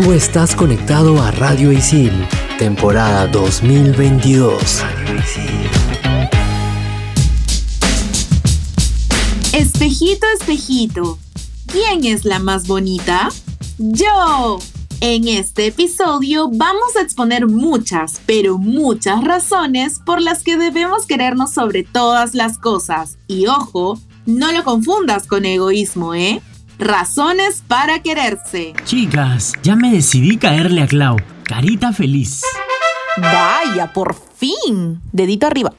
Tú estás conectado a Radio Isil, temporada 2022. Espejito, espejito, ¿quién es la más bonita? Yo. En este episodio vamos a exponer muchas, pero muchas razones por las que debemos querernos sobre todas las cosas. Y ojo, no lo confundas con egoísmo, ¿eh? Razones para quererse. Chicas, ya me decidí caerle a Clau. Carita feliz. Vaya, por fin. Dedito arriba.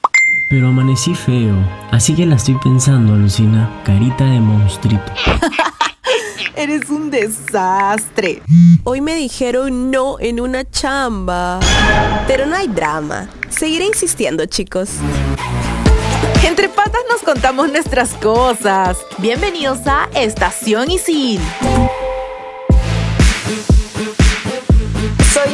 Pero amanecí feo, así que la estoy pensando, Lucina. Carita de monstruito. Eres un desastre. Hoy me dijeron no en una chamba. Pero no hay drama. Seguiré insistiendo, chicos. Entre patas nos contamos nuestras cosas. Bienvenidos a Estación Isil.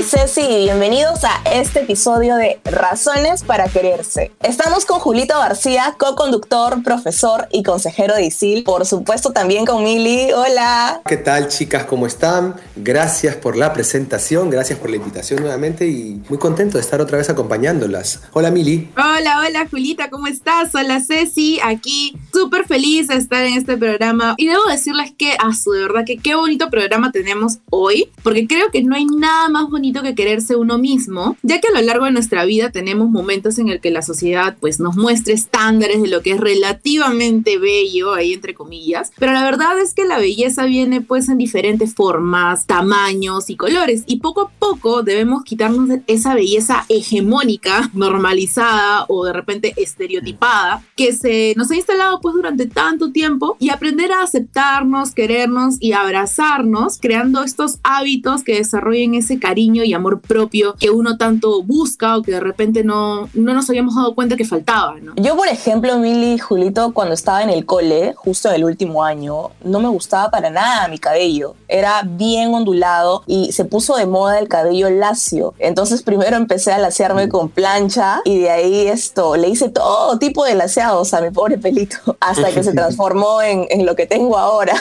Ceci y bienvenidos a este episodio de Razones para Quererse. Estamos con Julito García, co-conductor, profesor y consejero de ISIL. Por supuesto también con Mili. Hola. ¿Qué tal chicas? ¿Cómo están? Gracias por la presentación, gracias por la invitación nuevamente y muy contento de estar otra vez acompañándolas. Hola Mili. Hola, hola Julita, ¿cómo estás? Hola Ceci, aquí súper feliz de estar en este programa y debo decirles que, ah, de verdad que qué bonito programa tenemos hoy, porque creo que no hay nada más bonito que quererse uno mismo, ya que a lo largo de nuestra vida tenemos momentos en el que la sociedad pues nos muestra estándares de lo que es relativamente bello, ahí entre comillas, pero la verdad es que la belleza viene pues en diferentes formas, tamaños y colores y poco a poco debemos quitarnos esa belleza hegemónica, normalizada o de repente estereotipada que se nos ha instalado pues durante tanto tiempo y aprender a aceptarnos, querernos y abrazarnos, creando estos hábitos que desarrollen ese cariño y amor propio que uno tanto busca o que de repente no, no nos habíamos dado cuenta que faltaba, ¿no? Yo, por ejemplo, Mili y Julito, cuando estaba en el cole, justo en el último año, no me gustaba para nada mi cabello. Era bien ondulado y se puso de moda el cabello lacio. Entonces primero empecé a lasearme con plancha y de ahí esto, le hice todo tipo de laseados a mi pobre pelito hasta que se transformó en, en lo que tengo ahora,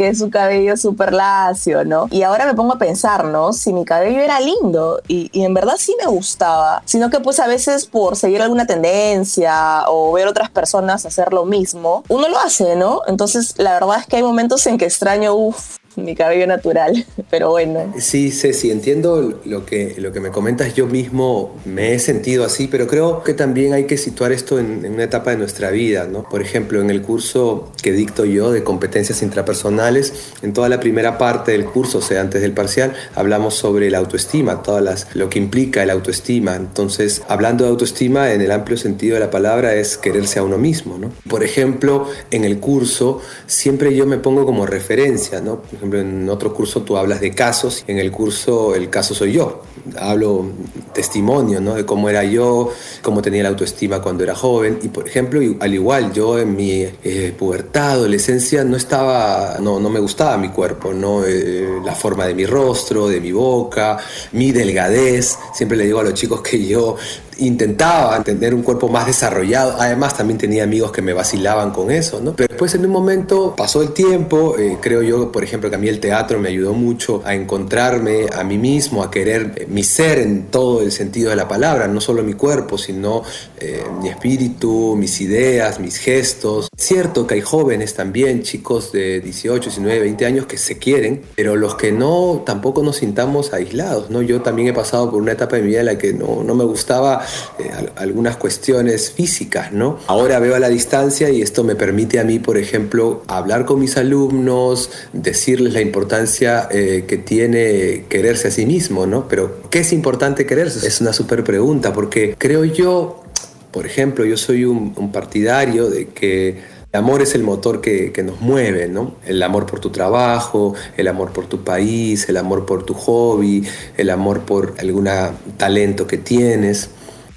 que es un cabello súper lacio, ¿no? Y ahora me pongo a pensar, ¿no? Si mi cabello era lindo y, y, en verdad sí me gustaba, sino que pues a veces por seguir alguna tendencia o ver otras personas hacer lo mismo, uno lo hace, ¿no? Entonces la verdad es que hay momentos en que extraño, uff, mi cabello natural, pero bueno. Sí, Ceci, entiendo lo que, lo que me comentas. Yo mismo me he sentido así, pero creo que también hay que situar esto en, una etapa de nuestra vida, ¿no? Por ejemplo, en el curso que dicto yo de competencias intrapersonales, en toda la primera parte del curso, o sea, antes del parcial, hablamos sobre la autoestima, todas las, lo que implica el autoestima. Entonces, hablando de autoestima, en el amplio sentido de la palabra, es quererse a uno mismo, ¿no? Por ejemplo, en el curso, siempre yo me pongo como referencia, ¿no? Ejemplo, en otro curso tú hablas de casos, en el curso el caso soy yo. Hablo testimonio, ¿no? De cómo era yo, cómo tenía la autoestima cuando era joven. Y por ejemplo, al igual, yo en mi eh, pubertad, adolescencia, no estaba, no, no me gustaba mi cuerpo, ¿no? Eh, la forma de mi rostro, de mi boca, mi delgadez. Siempre le digo a los chicos que yo intentaba tener un cuerpo más desarrollado. Además, también tenía amigos que me vacilaban con eso, ¿no? Pero después, en un momento, pasó el tiempo. Eh, creo yo, por ejemplo, que a mí el teatro me ayudó mucho a encontrarme a mí mismo, a querer eh, mi ser en todo el sentido de la palabra, no solo mi cuerpo, sino eh, mi espíritu, mis ideas, mis gestos. Cierto que hay jóvenes también, chicos de 18, 19, 20 años que se quieren, pero los que no, tampoco nos sintamos aislados, ¿no? Yo también he pasado por una etapa de mi vida en la que no, no me gustaba eh, algunas cuestiones físicas, ¿no? Ahora veo a la distancia y esto me permite a mí, por ejemplo, hablar con mis alumnos, decirles la importancia eh, que tiene quererse a sí mismo, ¿no? Pero, ¿qué es importante quererse? Es una súper pregunta, porque creo yo, por ejemplo, yo soy un, un partidario de que el amor es el motor que, que, nos mueve, ¿no? El amor por tu trabajo, el amor por tu país, el amor por tu hobby, el amor por algún talento que tienes.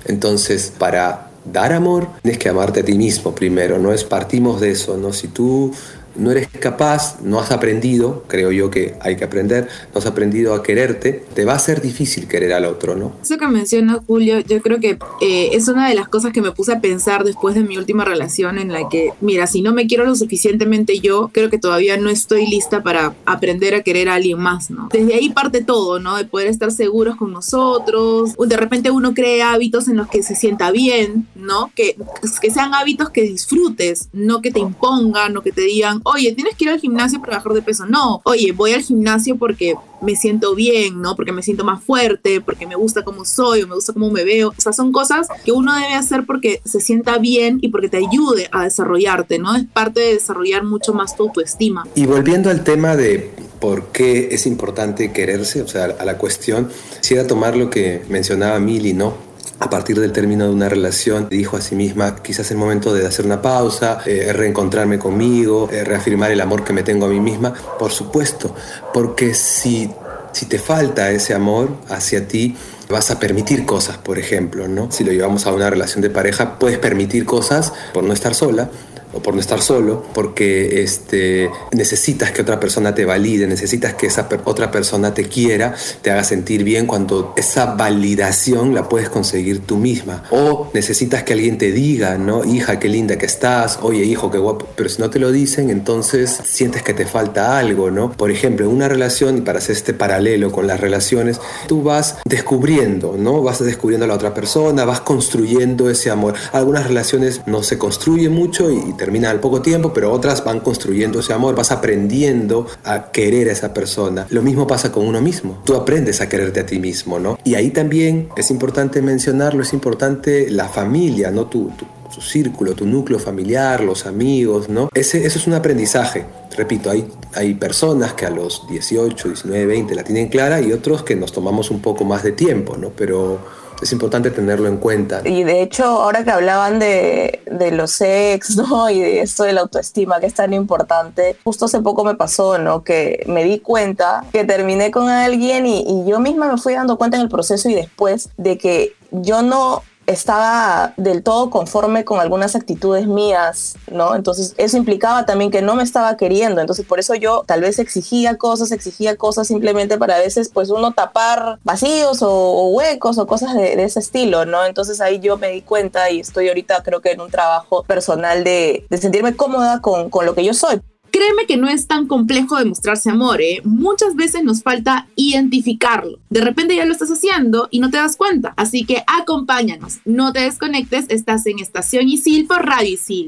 Entonces, para dar amor, tienes que amarte a ti mismo primero, ¿no? Es partimos de eso, ¿no? Si tú no eres capaz, no has aprendido, creo yo que hay que aprender, no has aprendido a quererte, te va a ser difícil querer al otro, ¿no? Eso que menciona Julio, yo creo que eh, es una de las cosas que me puse a pensar después de mi última relación en la que, mira, si no me quiero lo suficientemente yo, creo que todavía no estoy lista para aprender a querer a alguien más, ¿no? Desde ahí parte todo, ¿no? De poder estar seguros con nosotros, de repente uno cree hábitos en los que se sienta bien, ¿no? Que, que sean hábitos que disfrutes, no que te impongan, no que te digan, oye, tienes que ir al gimnasio para bajar de peso. No, oye, voy al gimnasio porque me siento bien, ¿no? Porque me siento más fuerte, porque me gusta cómo soy, o me gusta cómo me veo. O sea, son cosas que uno debe hacer porque se sienta bien y porque te ayude a desarrollarte, ¿no? Es parte de desarrollar mucho más tu autoestima. Y volviendo al tema de por qué es importante quererse, o sea, a la cuestión, quisiera tomar lo que mencionaba Mili, ¿no? A partir del término de una relación, dijo a sí misma, quizás es el momento de hacer una pausa, eh, reencontrarme conmigo, eh, reafirmar el amor que me tengo a mí misma. Por supuesto, porque si, si te falta ese amor hacia ti, vas a permitir cosas, por ejemplo, ¿no? Si lo llevamos a una relación de pareja, puedes permitir cosas por no estar sola, o por no estar solo, porque este, necesitas que otra persona te valide, necesitas que esa otra persona te quiera, te haga sentir bien cuando esa validación la puedes conseguir tú misma. O necesitas que alguien te diga, ¿no? Hija, qué linda que estás, oye, hijo, qué guapo. Pero si no te lo dicen, entonces sientes que te falta algo, ¿no? Por ejemplo, una relación, para hacer este paralelo con las relaciones, tú vas descubriendo, ¿no? Vas descubriendo a la otra persona, vas construyendo ese amor. Algunas relaciones no se construyen mucho y termina al poco tiempo, pero otras van construyendo ese amor, vas aprendiendo a querer a esa persona. Lo mismo pasa con uno mismo. Tú aprendes a quererte a ti mismo, ¿no? Y ahí también es importante mencionarlo, es importante la familia, ¿no? Tu, tu, círculo, tu núcleo familiar, los amigos, ¿no? Ese, eso es un aprendizaje. Repito, hay, hay personas que a los 18, 19, 20 la tienen clara y otros que nos tomamos un poco más de tiempo, ¿no? Pero es importante tenerlo en cuenta. Y de hecho, ahora que hablaban de, de los ex, ¿no? Y de esto de la autoestima, que es tan importante, justo hace poco me pasó, ¿no? Que me di cuenta que terminé con alguien y, y yo misma me fui dando cuenta en el proceso y después de que yo no estaba del todo conforme con algunas actitudes mías, ¿no? Entonces eso implicaba también que no me estaba queriendo, entonces por eso yo tal vez exigía cosas, exigía cosas simplemente para a veces pues uno tapar vacíos o, huecos o cosas de, ese estilo, ¿no? Entonces ahí yo me di cuenta y estoy ahorita creo que en un trabajo personal de, de sentirme cómoda con, con lo que yo soy. Créeme que no es tan complejo demostrarse amor, ¿eh? Muchas veces nos falta identificarlo. De repente ya lo estás haciendo y no te das cuenta. Así que acompáñanos, no te desconectes, estás en Estación Isil por Radio Isil.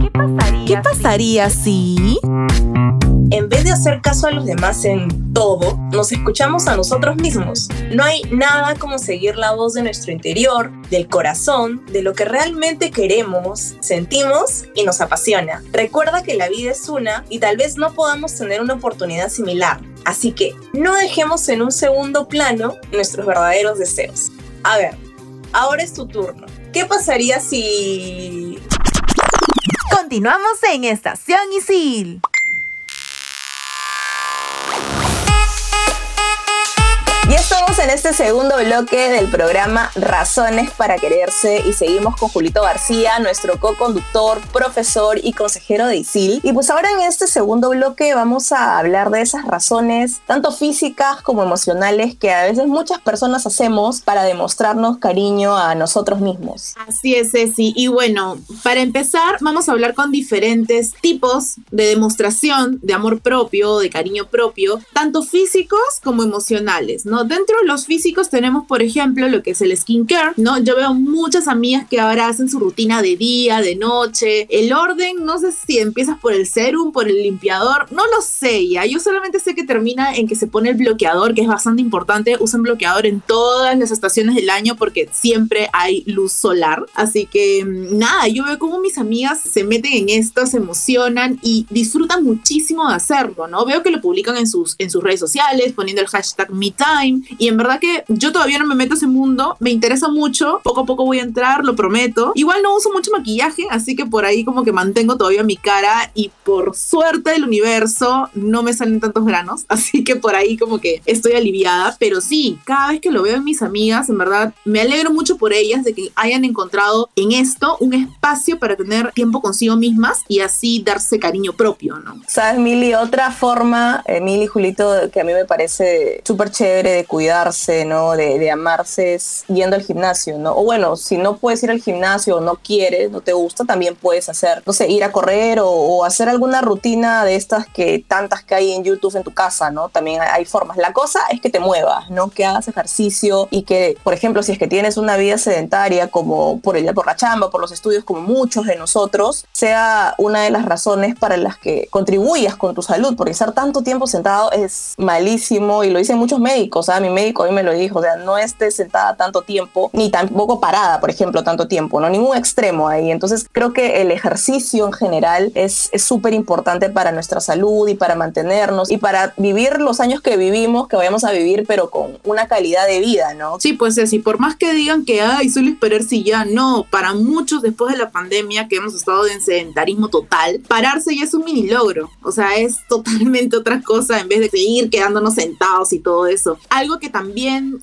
¿Qué pasaría, ¿Qué pasaría si en vez de hacer caso a los demás en todo, nos escuchamos a nosotros mismos. No hay nada como seguir la voz de nuestro interior, del corazón, de lo que realmente queremos, sentimos y nos apasiona. Recuerda que la vida es una y tal vez no podamos tener una oportunidad similar. Así que no dejemos en un segundo plano nuestros verdaderos deseos. A ver, ahora es tu turno. ¿Qué pasaría si... Continuamos en Estación Isil. Y en este segundo bloque del programa Razones para Quererse y seguimos con Julito García, nuestro co-conductor, profesor y consejero de ISIL. Y pues ahora en este segundo bloque vamos a hablar de esas razones, tanto físicas como emocionales, que a veces muchas personas hacemos para demostrarnos cariño a nosotros mismos. Así es, Ceci. Y bueno, para empezar, vamos a hablar con diferentes tipos de demostración de amor propio, de cariño propio, tanto físicos como emocionales, ¿no? Dentro de los físicos tenemos, por ejemplo, lo que es el skincare, ¿no? Yo veo muchas amigas que ahora hacen su rutina de día, de noche, el orden, no sé si empiezas por el serum, por el limpiador, no lo sé ya, yo solamente sé que termina en que se pone el bloqueador, que es bastante importante, usan bloqueador en todas las estaciones del año porque siempre hay luz solar, así que mm, nada, yo veo como mis amigas se meten en esto, se emocionan y disfrutan muchísimo de hacerlo, ¿no? Veo que lo publican en sus, en sus redes sociales, poniendo el hashtag MeTime y en verdad verdad que yo todavía no me meto a ese mundo, me interesa mucho, poco a poco voy a entrar, lo prometo. Igual no uso mucho maquillaje, así que por ahí como que mantengo todavía mi cara y por suerte del universo no me salen tantos granos, así que por ahí como que estoy aliviada, pero sí, cada vez que lo veo en mis amigas, en verdad me alegro mucho por ellas de que hayan encontrado en esto un espacio para tener tiempo consigo mismas y así darse cariño propio, ¿no? Sabes, Mili, otra forma, eh, Mili, Julito, que a mí me parece súper chévere de cuidarse, ¿no? De, de amarse es yendo al gimnasio, ¿no? O bueno, si no puedes ir al gimnasio o no quieres, no te gusta, también puedes hacer, no sé, ir a correr o, o hacer alguna rutina de estas que tantas que hay en YouTube en tu casa, ¿no? También hay formas. La cosa es que te muevas, ¿no? Que hagas ejercicio y que, por ejemplo, si es que tienes una vida sedentaria como por, el, por la chamba, por los estudios, como muchos de nosotros, sea una de las razones para las que contribuyas con tu salud, porque estar tanto tiempo sentado es malísimo y lo dicen muchos médicos, ¿sabes? Mi médico mí me lo dijo, o sea, no estés sentada tanto tiempo, ni tampoco parada, por ejemplo, tanto tiempo, ¿no? Ningún extremo ahí. Entonces, creo que el ejercicio en general es súper importante para nuestra salud y para mantenernos y para vivir los años que vivimos, que vayamos a vivir, pero con una calidad de vida, ¿no? Sí, pues así, por más que digan que, ay, suelo esperarse ya, no, para muchos después de la pandemia que hemos estado en sedentarismo total, pararse ya es un mini logro, o sea, es totalmente otra cosa en vez de seguir quedándonos sentados y todo eso. Algo que también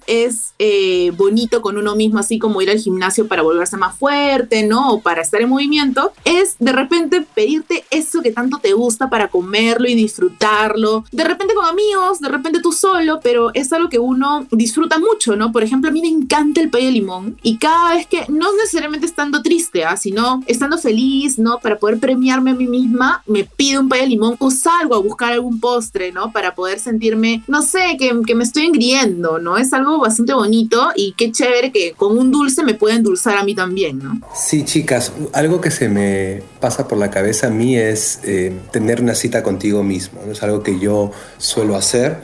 es eh, bonito con uno mismo, así como ir al gimnasio para volverse más fuerte, ¿no? O para estar en movimiento, es de repente pedirte eso que tanto te gusta para comerlo y disfrutarlo. De repente con amigos, de repente tú solo, pero es algo que uno disfruta mucho, ¿no? Por ejemplo, a mí me encanta el pay de limón y cada vez que, no necesariamente estando triste, ¿ah? sino estando feliz, ¿no? Para poder premiarme a mí misma, me pido un pay de limón o salgo a buscar algún postre, ¿no? Para poder sentirme, no sé, que, que me estoy engriendo, ¿no? Es algo bastante bonito y qué chévere que con un dulce me pueda endulzar a mí también, ¿no? Sí, chicas, algo que se me pasa por la cabeza a mí es eh, tener una cita contigo mismo, ¿no? Es algo que yo suelo hacer.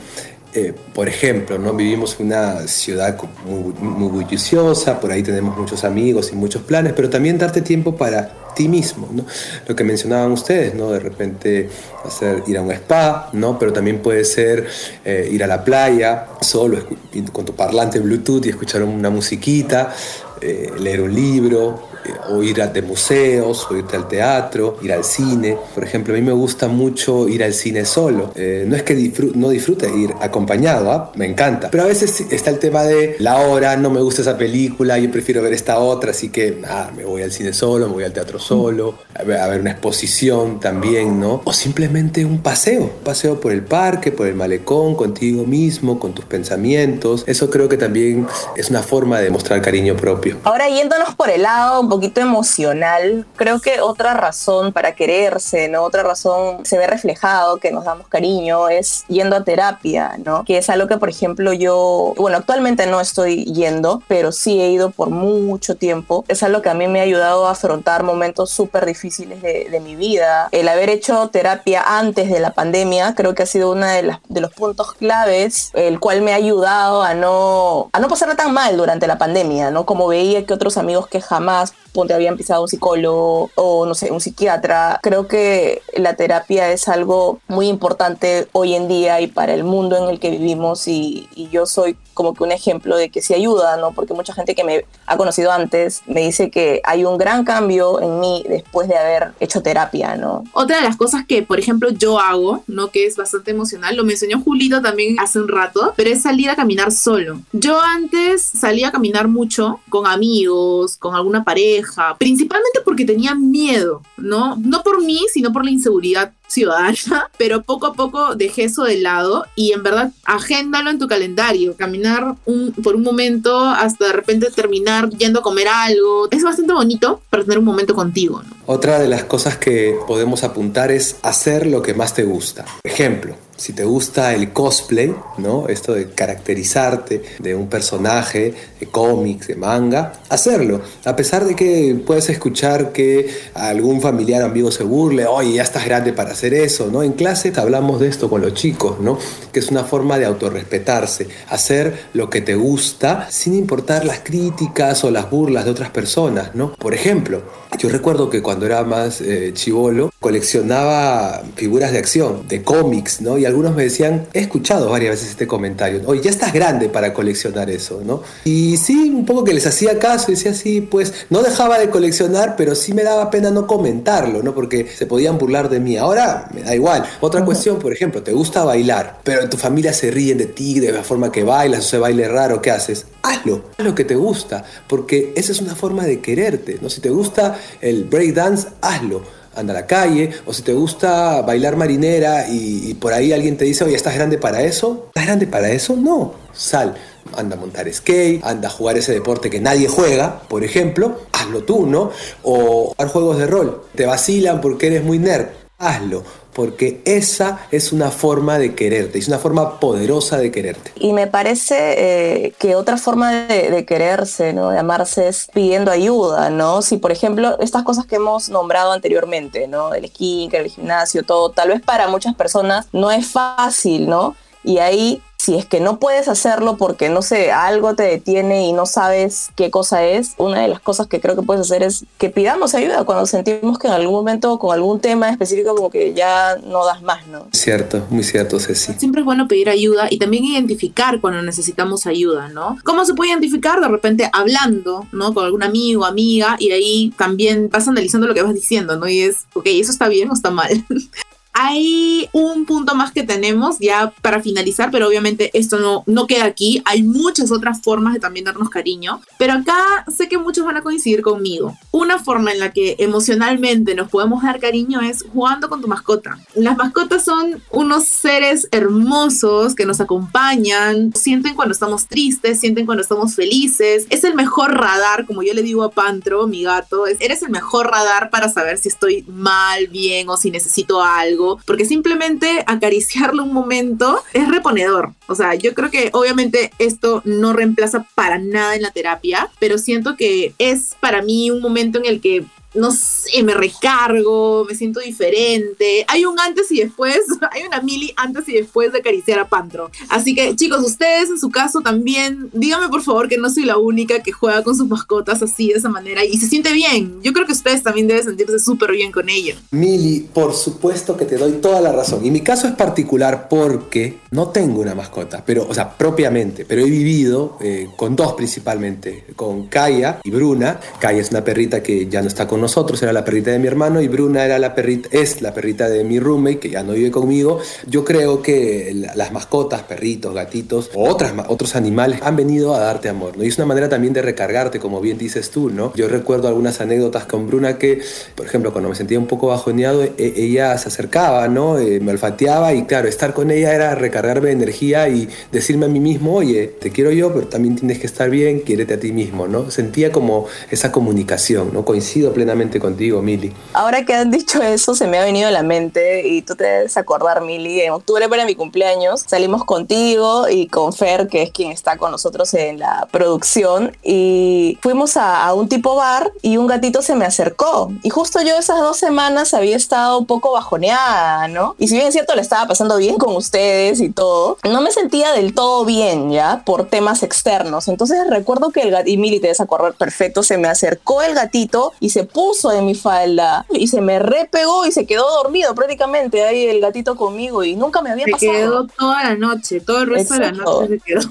Eh, por ejemplo, ¿no? vivimos en una ciudad muy, muy bulliciosa, por ahí tenemos muchos amigos y muchos planes, pero también darte tiempo para ti mismo, ¿no? Lo que mencionaban ustedes, ¿no? De repente hacer, ir a un spa, ¿no? Pero también puede ser eh, ir a la playa solo con tu parlante Bluetooth y escuchar una musiquita, eh, leer un libro, o ir a de museos, o irte al teatro, ir al cine. Por ejemplo, a mí me gusta mucho ir al cine solo. Eh, no es que disfrute, no disfrute ir acompañado, ¿ah? me encanta. Pero a veces está el tema de la hora, no me gusta esa película, yo prefiero ver esta otra, así que nada, me voy al cine solo, me voy al teatro solo, a ver, a ver una exposición también, ¿no? O simplemente un paseo, un paseo por el parque, por el malecón, contigo mismo, con tus pensamientos. Eso creo que también es una forma de mostrar cariño propio. Ahora yéndonos por el lado un poquito emocional, creo que otra razón para quererse, ¿no? Otra razón se ve reflejado que nos damos cariño es yendo a terapia, ¿no? Que es algo que, por ejemplo, yo, bueno, actualmente no estoy yendo, pero sí he ido por mucho tiempo. Es algo que a mí me ha ayudado a afrontar momentos súper difíciles de, de, mi vida. El haber hecho terapia antes de la pandemia creo que ha sido uno de, de los puntos claves, el cual me ha ayudado a no, a no pasarla tan mal durante la pandemia, ¿no? Como veía que otros amigos que jamás ponte habían pisado un psicólogo o no sé, un psiquiatra. Creo que la terapia es algo muy importante hoy en día y para el mundo en el que vivimos y, y yo soy como que un ejemplo de que sí ayuda, ¿no? Porque mucha gente que me ha conocido antes me dice que hay un gran cambio en mí después de haber hecho terapia, ¿no? Otra de las cosas que, por ejemplo, yo hago, ¿no? Que es bastante emocional, lo me enseñó Julito también hace un rato, pero es salir a caminar solo. Yo antes salía a caminar mucho con amigos, con alguna pareja, principalmente porque tenía miedo, ¿no? No por mí, sino por la inseguridad ciudadana, pero poco a poco dejé eso de lado y en verdad agéndalo en tu calendario, caminar un, por un momento hasta de repente terminar yendo a comer algo, es bastante bonito para tener un momento contigo. Otra de las cosas que podemos apuntar es hacer lo que más te gusta. Ejemplo, si te gusta el cosplay, ¿no? Esto de caracterizarte de un personaje de cómics, de manga, hacerlo. A pesar de que puedes escuchar que algún familiar amigo se burle, oye, ya estás grande para hacer eso, ¿no? En clase hablamos de esto con los chicos, ¿no? Que es una forma de autorrespetarse, hacer lo que te gusta sin importar las críticas o las burlas de otras personas, ¿no? Por ejemplo, yo recuerdo que cuando era más eh, chivolo, coleccionaba figuras de acción, de cómics, ¿no? Y algunos me decían, he escuchado varias veces este comentario, oye, ya estás grande para coleccionar eso, ¿no? Y sí, un poco que les hacía caso, y decía, sí, pues no dejaba de coleccionar, pero sí me daba pena no comentarlo, ¿no? Porque se podían burlar de mí. Ahora me da igual. Otra cuestión, por ejemplo, te gusta bailar, pero en tu familia se ríen de ti, de la forma que bailas, o se baile raro, ¿qué haces? Hazlo, haz lo que te gusta, porque esa es una forma de quererte, ¿no? Si te gusta el breakdance, hazlo anda a la calle, o si te gusta bailar marinera y, por ahí alguien te dice, oye, ¿estás grande para eso? ¿Estás grande para eso? No, sal, anda a montar skate, anda a jugar ese deporte que nadie juega, por ejemplo, hazlo tú, ¿no? O jugar juegos de rol, te vacilan porque eres muy nerd, hazlo porque esa es una forma de quererte, es una forma poderosa de quererte. Y me parece eh, que otra forma de, quererse, ¿no? de amarse, es pidiendo ayuda, ¿no? Si, por ejemplo, estas cosas que hemos nombrado anteriormente, ¿no? El skincare, el gimnasio, todo, tal vez para muchas personas no es fácil, ¿no? Y ahí si es que no puedes hacerlo porque, no sé, algo te detiene y no sabes qué cosa es, una de las cosas que creo que puedes hacer es que pidamos ayuda cuando sentimos que en algún momento con algún tema específico como que ya no das más, ¿no? Cierto, muy cierto, Ceci. Siempre es bueno pedir ayuda y también identificar cuando necesitamos ayuda, ¿no? ¿Cómo se puede identificar? De repente hablando, ¿no? Con algún amigo, amiga, y ahí también vas analizando lo que vas diciendo, ¿no? Y es, ok, ¿eso está bien o está mal? Hay un punto más que tenemos ya para finalizar, pero obviamente esto no, no queda aquí. Hay muchas otras formas de también darnos cariño, pero acá sé que muchos van a coincidir conmigo. Una forma en la que emocionalmente nos podemos dar cariño es jugando con tu mascota. Las mascotas son unos seres hermosos que nos acompañan, sienten cuando estamos tristes, sienten cuando estamos felices. Es el mejor radar, como yo le digo a Pantro, mi gato, es, eres el mejor radar para saber si estoy mal, bien o si necesito algo porque simplemente acariciarlo un momento es reponedor. O sea, yo creo que obviamente esto no reemplaza para nada en la terapia, pero siento que es para mí un momento en el que no sé, me recargo, me siento diferente. Hay un antes y después, hay una mili antes y después de acariciar a Pantro. Así que chicos, ustedes en su caso también, díganme por favor que no soy la única que juega con sus mascotas así, de esa manera, y se siente bien. Yo creo que ustedes también deben sentirse súper bien con ella. Mili, por supuesto que te doy toda la razón. Y mi caso es particular porque no tengo una mascota, pero, o sea, propiamente, pero he vivido eh, con dos principalmente, con Kaya y Bruna. Kaya es una perrita que ya no está con nosotros, era la perrita de mi hermano y Bruna era la perrita, es la perrita de mi roommate que ya no vive conmigo. Yo creo que las mascotas, perritos, gatitos o otras, otros animales han venido a darte amor, ¿no? Y es una manera también de recargarte, como bien dices tú, ¿no? Yo recuerdo algunas anécdotas con Bruna que, por ejemplo, cuando me sentía un poco bajoneado, e, ella se acercaba, ¿no? Eh, me olfateaba y claro, estar con ella era recargarme de energía y decirme a mí mismo, oye, te quiero yo, pero también tienes que estar bien, quiérete a ti mismo, ¿no? Sentía como esa comunicación, ¿no? Coincido plenamente contigo, Mili. Ahora que han dicho eso, se me ha venido a la mente y tú te debes acordar, Mili, en octubre para mi cumpleaños salimos contigo y con Fer, que es quien está con nosotros en la producción, y fuimos a, a un tipo bar y un gatito se me acercó. Y justo yo esas dos semanas había estado un poco bajoneada, ¿no? Y si bien es cierto, le estaba pasando bien con ustedes y todo, no me sentía del todo bien, ¿ya? Por temas externos. Entonces recuerdo que el gatito, y Mili te debes acordar perfecto, se me acercó el gatito y se puso puso en mi falda y se me repegó y se quedó dormido prácticamente ahí el gatito conmigo y nunca me había pasado. Se quedó toda la noche, todo el resto de la noche se quedó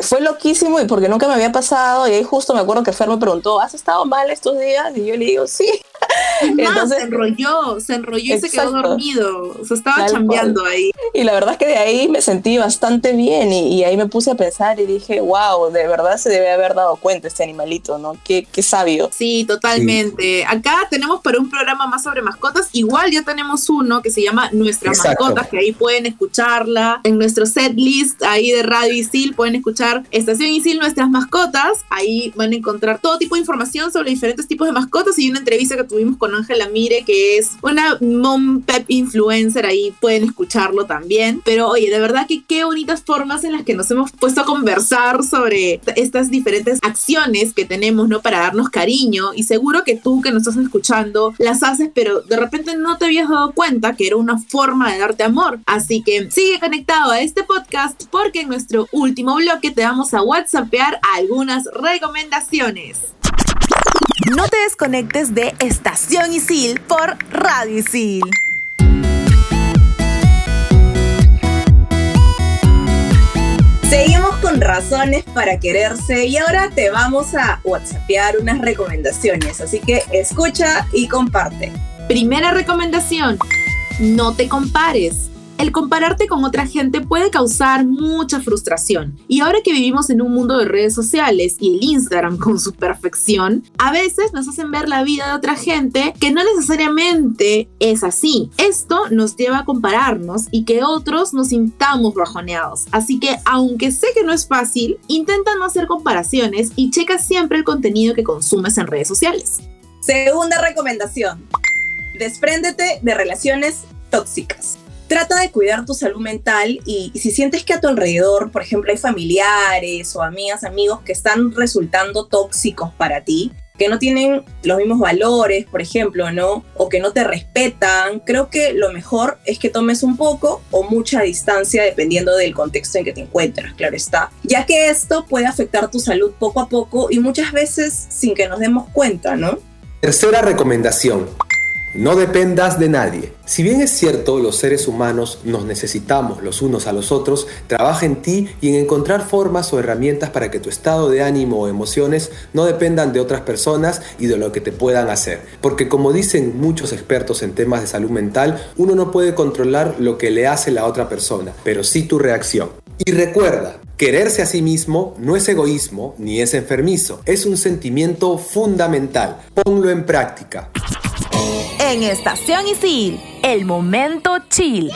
fue loquísimo y porque nunca me había pasado y ahí justo me acuerdo que Fer me preguntó, ¿has estado mal estos días? Y yo le digo, sí. Entonces, se enrolló, se enrolló y se quedó dormido, se estaba chambeando ahí. Y la verdad es que de ahí me sentí bastante bien y, ahí me puse a pensar y dije, wow, de verdad se debe haber dado cuenta este animalito, ¿no? Qué, qué sabio. Sí, totalmente. Acá tenemos para un programa más sobre mascotas, igual ya tenemos uno que se llama Nuestras Mascotas, que ahí pueden escucharla en nuestro set list ahí de Radio Isil, pueden escuchar Estación Isil Nuestras Mascotas. Ahí van a encontrar todo tipo de información sobre diferentes tipos de mascotas y una entrevista que tuvimos con Ángela Mire, que es una mom pep influencer. Ahí pueden escucharlo también. Pero oye, de verdad que qué bonitas formas en las que nos hemos puesto a conversar sobre estas diferentes acciones que tenemos, ¿no? Para darnos cariño. Y seguro que tú que nos estás escuchando las haces, pero de repente no te habías dado cuenta que era una forma de darte amor. Así que sigue conectado a este podcast porque en nuestro último bloque te vamos a WhatsAppear algunas recomendaciones. No te desconectes de Estación Isil por Radio Isil. Seguimos con razones para quererse y ahora te vamos a whatsappear unas recomendaciones, así que escucha y comparte. Primera recomendación, no te compares. El compararte con otra gente puede causar mucha frustración. Y ahora que vivimos en un mundo de redes sociales y el Instagram con su perfección, a veces nos hacen ver la vida de otra gente que no necesariamente es así. Esto nos lleva a compararnos y que otros nos sintamos bajoneados. Así que aunque sé que no es fácil, intenta no hacer comparaciones y checa siempre el contenido que consumes en redes sociales. Segunda recomendación. Despréndete de relaciones tóxicas trata de cuidar tu salud mental y, si sientes que a tu alrededor, por ejemplo, hay familiares o amigas, amigos que están resultando tóxicos para ti, que no tienen los mismos valores, por ejemplo, ¿no? O que no te respetan, creo que lo mejor es que tomes un poco o mucha distancia dependiendo del contexto en que te encuentras, claro está. Ya que esto puede afectar tu salud poco a poco y muchas veces sin que nos demos cuenta, ¿no? Tercera recomendación. No dependas de nadie. Si bien es cierto, los seres humanos nos necesitamos los unos a los otros, trabaja en ti y en encontrar formas o herramientas para que tu estado de ánimo o emociones no dependan de otras personas y de lo que te puedan hacer. Porque como dicen muchos expertos en temas de salud mental, uno no puede controlar lo que le hace la otra persona, pero sí tu reacción. Y recuerda, quererse a sí mismo no es egoísmo ni es enfermizo, es un sentimiento fundamental. Ponlo en práctica. En Estación Isil, el momento chill.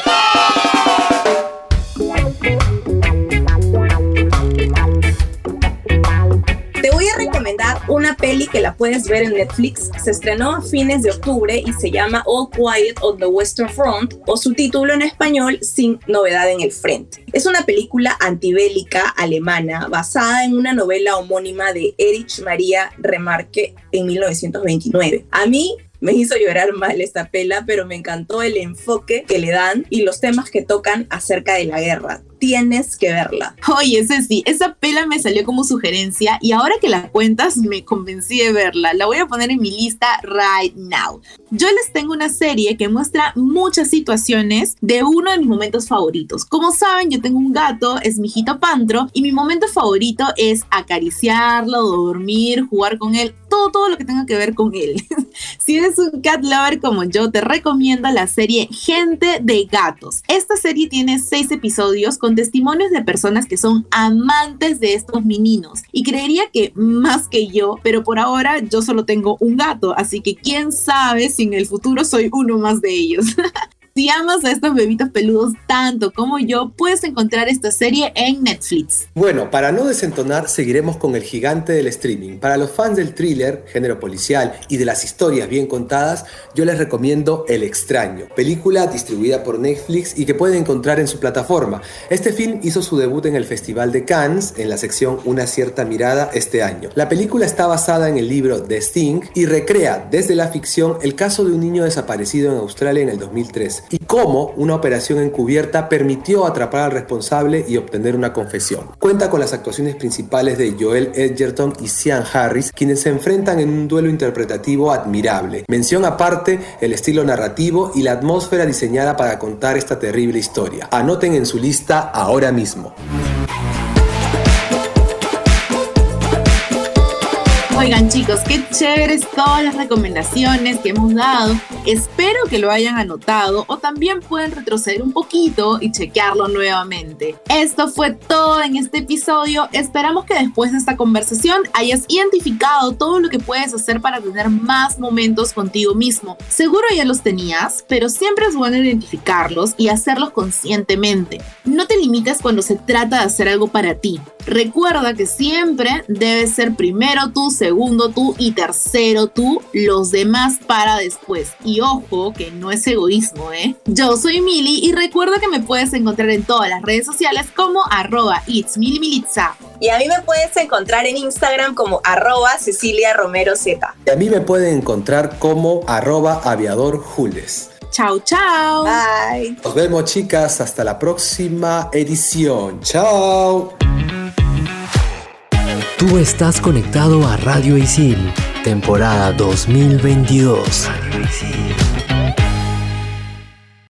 Te voy a recomendar una peli que la puedes ver en Netflix. Se estrenó a fines de octubre y se llama All Quiet on the Western Front o su título en español Sin novedad en el frente. Es una película antibélica alemana basada en una novela homónima de Erich Maria Remarque en 1929. A mí me hizo llorar mal esta pela, pero me encantó el enfoque que le dan y los temas que tocan acerca de la guerra tienes que verla. Oye, Ceci, esa pela me salió como sugerencia y ahora que la cuentas me convencí de verla. La voy a poner en mi lista right now. Yo les tengo una serie que muestra muchas situaciones de uno de mis momentos favoritos. Como saben, yo tengo un gato, es mi hijito Pantro, y mi momento favorito es acariciarlo, dormir, jugar con él, todo, todo lo que tenga que ver con él. si eres un cat lover como yo, te recomiendo la serie Gente de Gatos. Esta serie tiene seis episodios con con testimonios de personas que son amantes de estos meninos. Y creería que más que yo, pero por ahora yo solo tengo un gato, así que quién sabe si en el futuro soy uno más de ellos. Si amas a estos bebitos peludos tanto como yo, puedes encontrar esta serie en Netflix. Bueno, para no desentonar, seguiremos con el gigante del streaming. Para los fans del thriller, género policial y de las historias bien contadas, yo les recomiendo El extraño, película distribuida por Netflix y que pueden encontrar en su plataforma. Este film hizo su debut en el Festival de Cannes en la sección Una cierta mirada este año. La película está basada en el libro The Sting y recrea desde la ficción el caso de un niño desaparecido en Australia en el 2003 y cómo una operación encubierta permitió atrapar al responsable y obtener una confesión. Cuenta con las actuaciones principales de Joel Edgerton y Sean Harris, quienes se enfrentan en un duelo interpretativo admirable. Mención aparte el estilo narrativo y la atmósfera diseñada para contar esta terrible historia. Anoten en su lista ahora mismo. Oigan chicos, qué chéveres todas las recomendaciones que hemos dado. Espero que lo hayan anotado o también pueden retroceder un poquito y chequearlo nuevamente. Esto fue todo en este episodio. Esperamos que después de esta conversación hayas identificado todo lo que puedes hacer para tener más momentos contigo mismo. Seguro ya los tenías, pero siempre es bueno identificarlos y hacerlos conscientemente. No te limites cuando se trata de hacer algo para ti. Recuerda que siempre debes ser primero tú, segundo tú y tercero tú, los demás para después. Y ojo, que no es egoísmo, ¿eh? Yo soy Mili y recuerda que me puedes encontrar en todas las redes sociales como arroba it's Y a mí me puedes encontrar en Instagram como arroba Cecilia Romero Z. Y a mí me pueden encontrar como arroba aviador Jules. Chao, chao. Bye. Nos vemos chicas, hasta la próxima edición. Chao. Tú estás conectado a Radio Isil, temporada 2022. Radio.